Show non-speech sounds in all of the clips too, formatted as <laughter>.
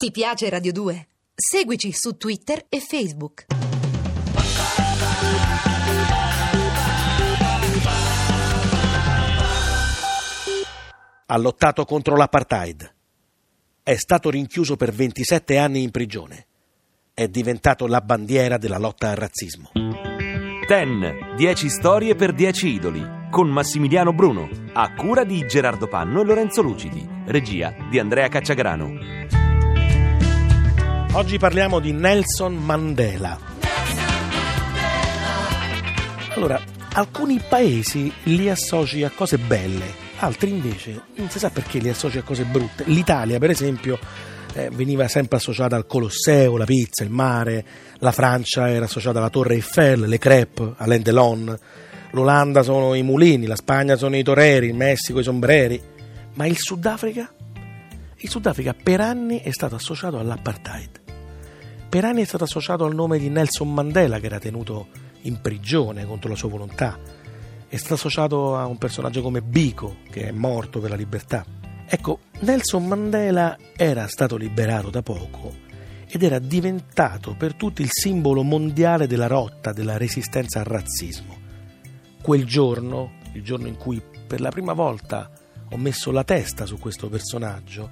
Ti piace Radio 2? Seguici su Twitter e Facebook. Ha lottato contro l'apartheid. È stato rinchiuso per 27 anni in prigione. È diventato la bandiera della lotta al razzismo. Ten, 10 storie per 10 idoli, con Massimiliano Bruno, a cura di Gerardo Panno e Lorenzo Lucidi, regia di Andrea Cacciagrano. Oggi parliamo di Nelson Mandela. Allora, alcuni paesi li associ a cose belle, altri invece non si sa perché li associ a cose brutte. L'Italia, per esempio, eh, veniva sempre associata al Colosseo, la pizza, il mare, la Francia era associata alla Torre Eiffel, le crepe, Alain Delon, l'Olanda sono i mulini, la Spagna sono i toreri, il Messico i sombreri. Ma il Sudafrica? Il Sudafrica per anni è stato associato all'apartheid. Per anni è stato associato al nome di Nelson Mandela, che era tenuto in prigione contro la sua volontà. È stato associato a un personaggio come Biko, che è morto per la libertà. Ecco, Nelson Mandela era stato liberato da poco ed era diventato per tutti il simbolo mondiale della rotta della resistenza al razzismo. Quel giorno, il giorno in cui per la prima volta ho messo la testa su questo personaggio,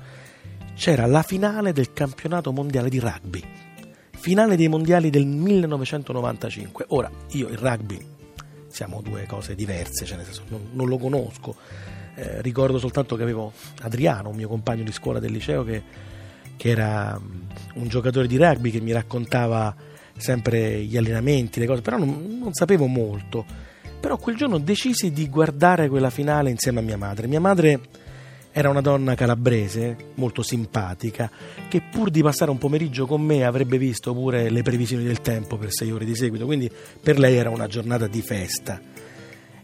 c'era la finale del campionato mondiale di rugby finale dei mondiali del 1995. Ora, io il rugby siamo due cose diverse, cioè nel senso, non, non lo conosco. Eh, ricordo soltanto che avevo Adriano, un mio compagno di scuola del liceo, che, che era mm, un giocatore di rugby che mi raccontava sempre gli allenamenti, le cose, però non, non sapevo molto. Però quel giorno decisi di guardare quella finale insieme a mia madre. Mia madre era una donna calabrese, molto simpatica, che pur di passare un pomeriggio con me avrebbe visto pure le previsioni del tempo per sei ore di seguito, quindi per lei era una giornata di festa.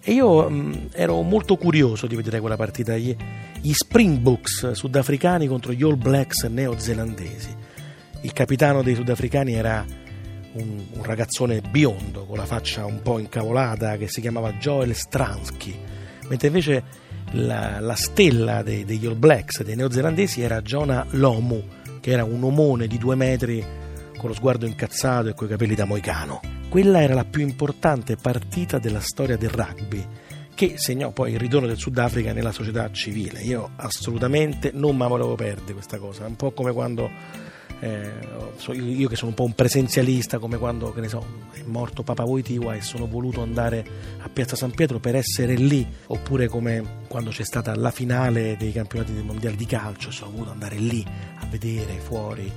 E io mh, mm, ero molto curioso di vedere quella partita, gli, gli Springboks sudafricani contro gli All Blacks neozelandesi. Il capitano dei sudafricani era un, un, ragazzone biondo con la faccia un po' incavolata che si chiamava Joel Stransky, mentre invece la, la stella dei, degli All Blacks, dei neozelandesi, era Jonah Lomu, che era un omone di due metri con lo sguardo incazzato e coi capelli da moicano. Quella era la più importante partita della storia del rugby, che segnò poi il ritorno del Sudafrica nella società civile. Io assolutamente non me la volevo perdere questa cosa, un po' come quando eh, io che sono un po' un presenzialista come quando che ne so, è morto Papa Voitiva e sono voluto andare a Piazza San Pietro per essere lì oppure come quando c'è stata la finale dei campionati del mondiale di calcio sono voluto andare lì a vedere fuori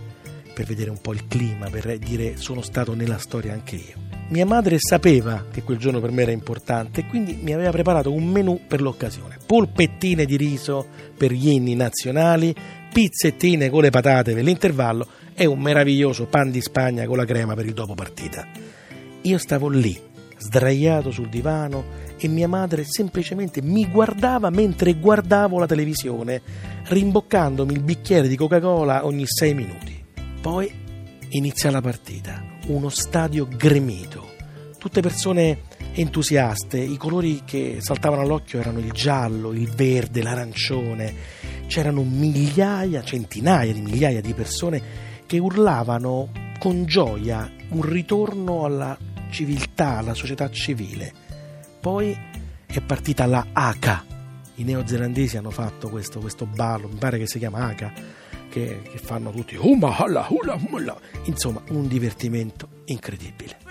per vedere un po' il clima per dire sono stato nella storia anche io mia madre sapeva che quel giorno per me era importante e quindi mi aveva preparato un menù per l'occasione polpettine di riso per gli inni nazionali pizzettine con le patate per l'intervallo e un meraviglioso pan di Spagna con la crema per il dopo partita. Io stavo lì, sdraiato sul divano e mia madre semplicemente mi guardava mentre guardavo la televisione, rimboccandomi il bicchiere di Coca-Cola ogni sei minuti. Poi inizia la partita, uno stadio gremito, tutte persone entusiaste, i colori che saltavano all'occhio erano il giallo, il verde, l'arancione, c'erano migliaia, centinaia di migliaia di persone che urlavano con gioia un ritorno alla civiltà, alla società civile. Poi è partita la Aka. I neozelandesi hanno fatto questo, questo ballo, mi pare che si chiama Aka, che, che fanno tutti insomma un divertimento incredibile.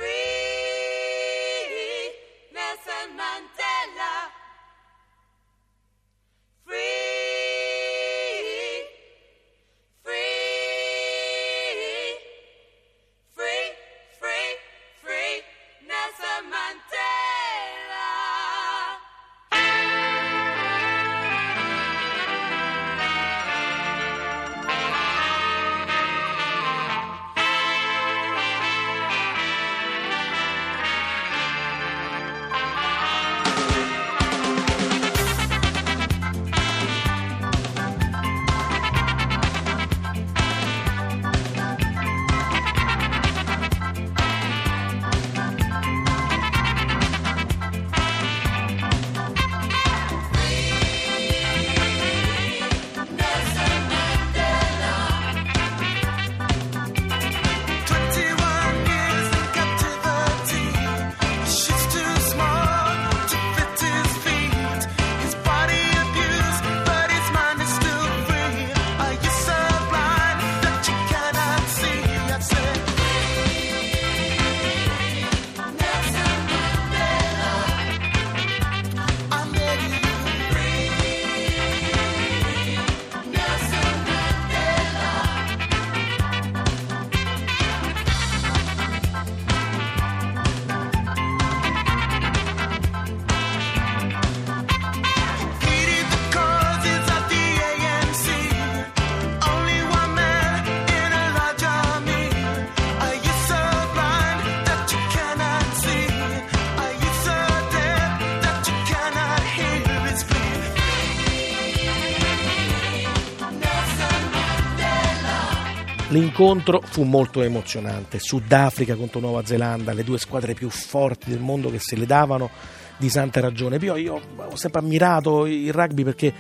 L'incontro fu molto emozionante. Sudafrica contro Nuova Zelanda, le due squadre più forti del mondo che se le davano di santa ragione. Io, io ho sempre ammirato il rugby perché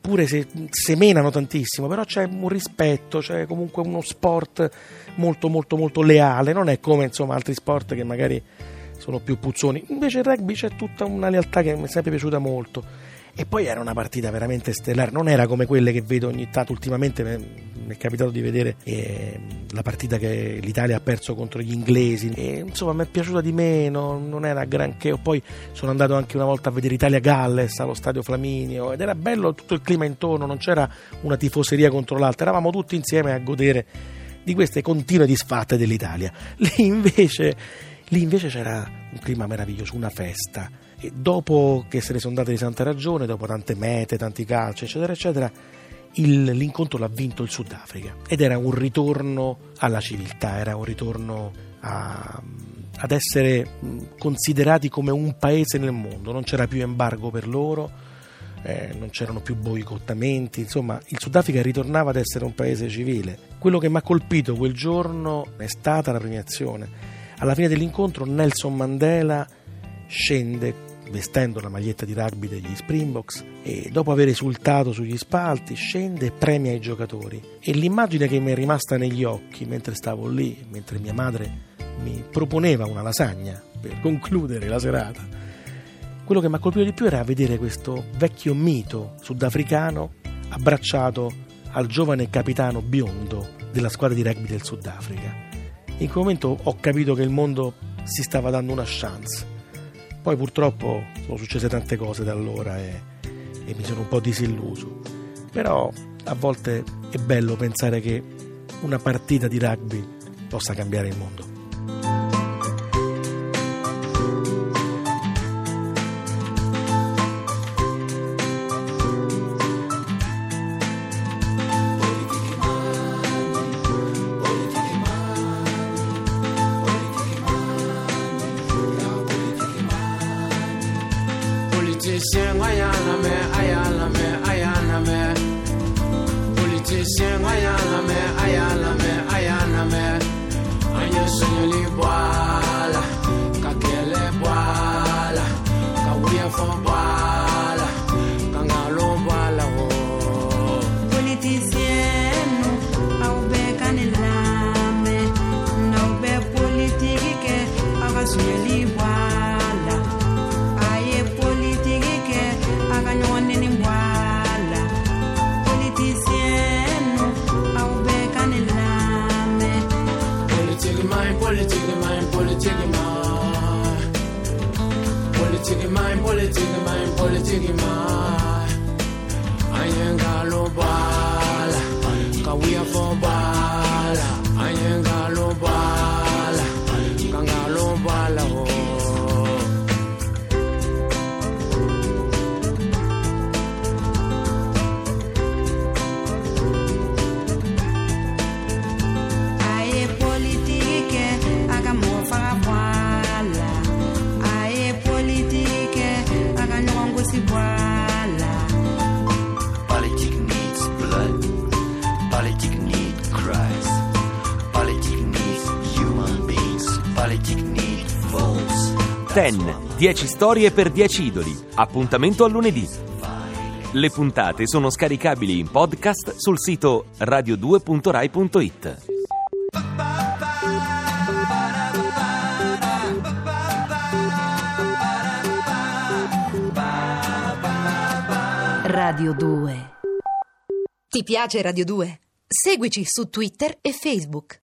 pure se semenano tantissimo, però c'è un rispetto, c'è comunque uno sport molto molto molto leale, non è come insomma altri sport che magari sono più puzzoni. Invece il rugby c'è tutta una lealtà che mi è sempre piaciuta molto. E poi era una partita veramente stellare, non era come quelle che vedo ogni tanto ultimamente. Mi è capitato di vedere eh, la partita che l'Italia ha perso contro gli inglesi. E, insomma, mi è piaciuta di meno, non era granché. Poi sono andato anche una volta a vedere Italia-Galles allo stadio Flaminio ed era bello tutto il clima intorno, non c'era una tifoseria contro l'altra, eravamo tutti insieme a godere di queste continue disfatte dell'Italia. <laughs> Lì invece, lì invece c'era un clima meraviglioso, una festa. E dopo che se ne sono date di santa ragione, dopo tante mete, tanti calci, eccetera, eccetera, il, l'incontro l'ha vinto il Sudafrica ed era un ritorno alla civiltà, era un ritorno a, ad essere considerati come un paese nel mondo, non c'era più embargo per loro, eh, non c'erano più boicottamenti, insomma il Sudafrica ritornava ad essere un paese civile. Quello che mi ha colpito quel giorno è stata la premiazione. Alla fine dell'incontro Nelson Mandela scende vestendo la maglietta di rugby degli Springboks e dopo aver esultato sugli spalti scende e premia i giocatori. E l'immagine che mi è rimasta negli occhi mentre stavo lì, mentre mia madre mi proponeva una lasagna per concludere la serata, quello che mi ha colpito di più era vedere questo vecchio mito sudafricano abbracciato al giovane capitano biondo della squadra di rugby del Sudafrica. In quel momento ho capito che il mondo si stava dando una chance. Poi purtroppo sono successe tante cose da allora e, e mi sono un po' disilluso. Però a volte è bello pensare che una partita di rugby possa cambiare il mondo. Politicien, ayana me, ayana me, ayana me. Politicien, ayana me, ayana me, ayana me. Anye sunyuli bwala, Ten, 10 storie per 10 idoli. Appuntamento a lunedì. Le puntate sono scaricabili in podcast sul sito radio2.rai.it. Radio 2. Ti piace Radio 2? Seguici su Twitter e Facebook.